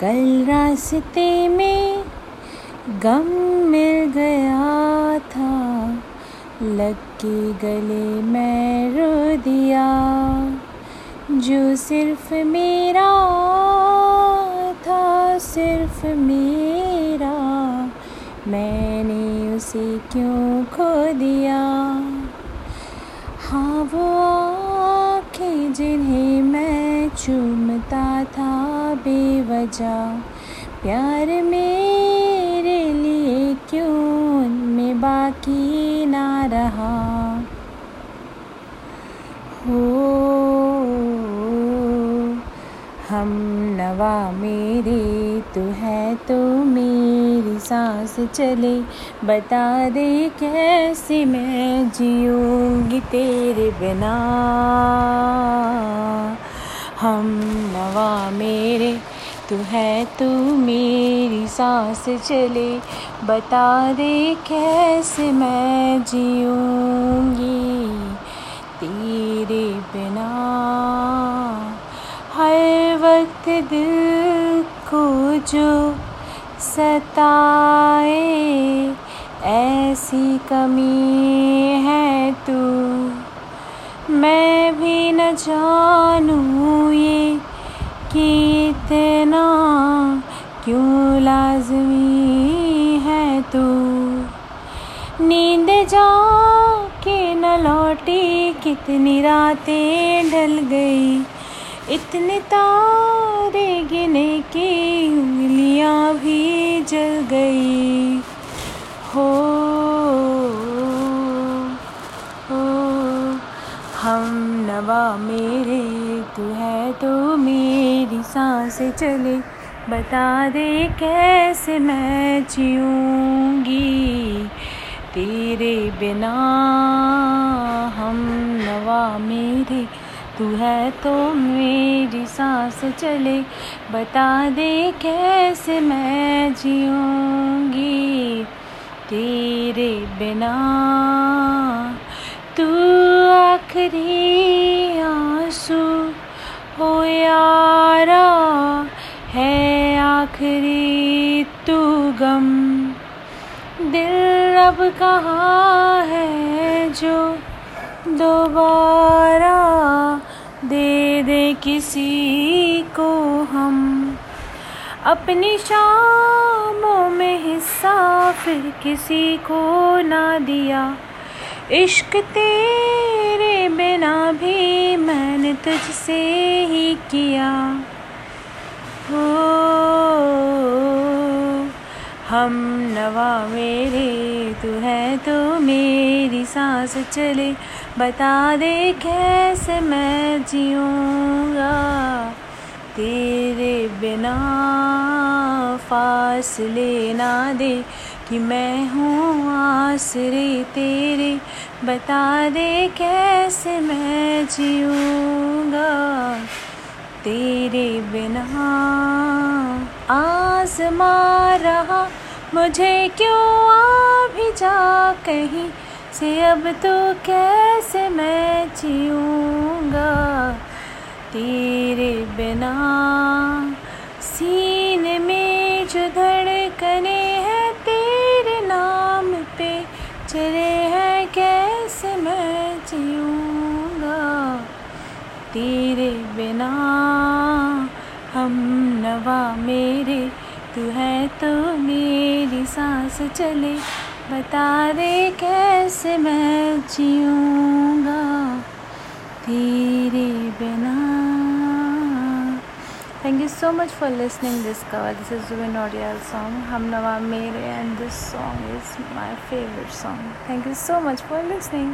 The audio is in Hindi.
कल रास्ते में गम मिल गया था। लग के गले मैं रो दिया, जो सिर्फ़ मेरा था, सिर्फ़ मेरा। मैंने उसे क्यों खो दिया? हाँ वो आँखें जिन्हें मैं चूमता था बेवजह। प्यार मेरे लिए क्यों में बाकी ना रहा? हो, हम नवा मेरे तू है तो मेरी सांस चले। बता दे कैसे मैं जीऊँगी तेरे बिना? हम नवा मेरे, तू है तू मेरी सांस चले। बता दे कैसे मैं जीऊँगी तेरे बिना? हर वक्त दिल को जो सताए, ऐसी कमी है लाजमी है तू। नींद जा के न लौटी कितनी रातें ढल गई। इतने तारे गिने की उंगलियाँ भी जल गई। हो, हो हम नवा मेरे तू है तो मेरी सांस चले। बता दे कैसे मैं जीऊँगी? तेरे बिना हम नवा मेरे, तू है तो मेरी सांस चले। बता दे कैसे मैं जीऊँगी? तेरे बिना तू आखिरी आखिरी तू गम दिल अब कहाँ है जो दोबारा दे दे किसी को हम? अपनी शामों में हिस्सा फिर किसी को ना दिया। इश्क तेरे बिना भी मैंने तुझसे ही किया। हो हम नवा मेरे, तू है तो मेरी सांस चले। बता दे कैसे मैं जीऊँगा? तेरे बिना फासले ना दे कि मैं हूँ आसरे तेरे। बता दे कैसे मैं जीऊँगा? तेरे बिना आजमा रहा मुझे क्यों आ भी जा कहीं से? अब तो कैसे मैं जीऊँगा? तेरे बिना सीने में जो धड़कने हैं तेरे नाम पे, चले हैं कैसे मैं जीऊँगा? तेरे बिना हम नवा मेरे तू है तो मेरी सांस चले। बता दे कैसे मैं जीऊँगा तेरे बिना। Thank you so much for listening this cover this is win ऑडियल सॉन्ग हम नवा मेरे and this song is my favourite song thank you so much for listening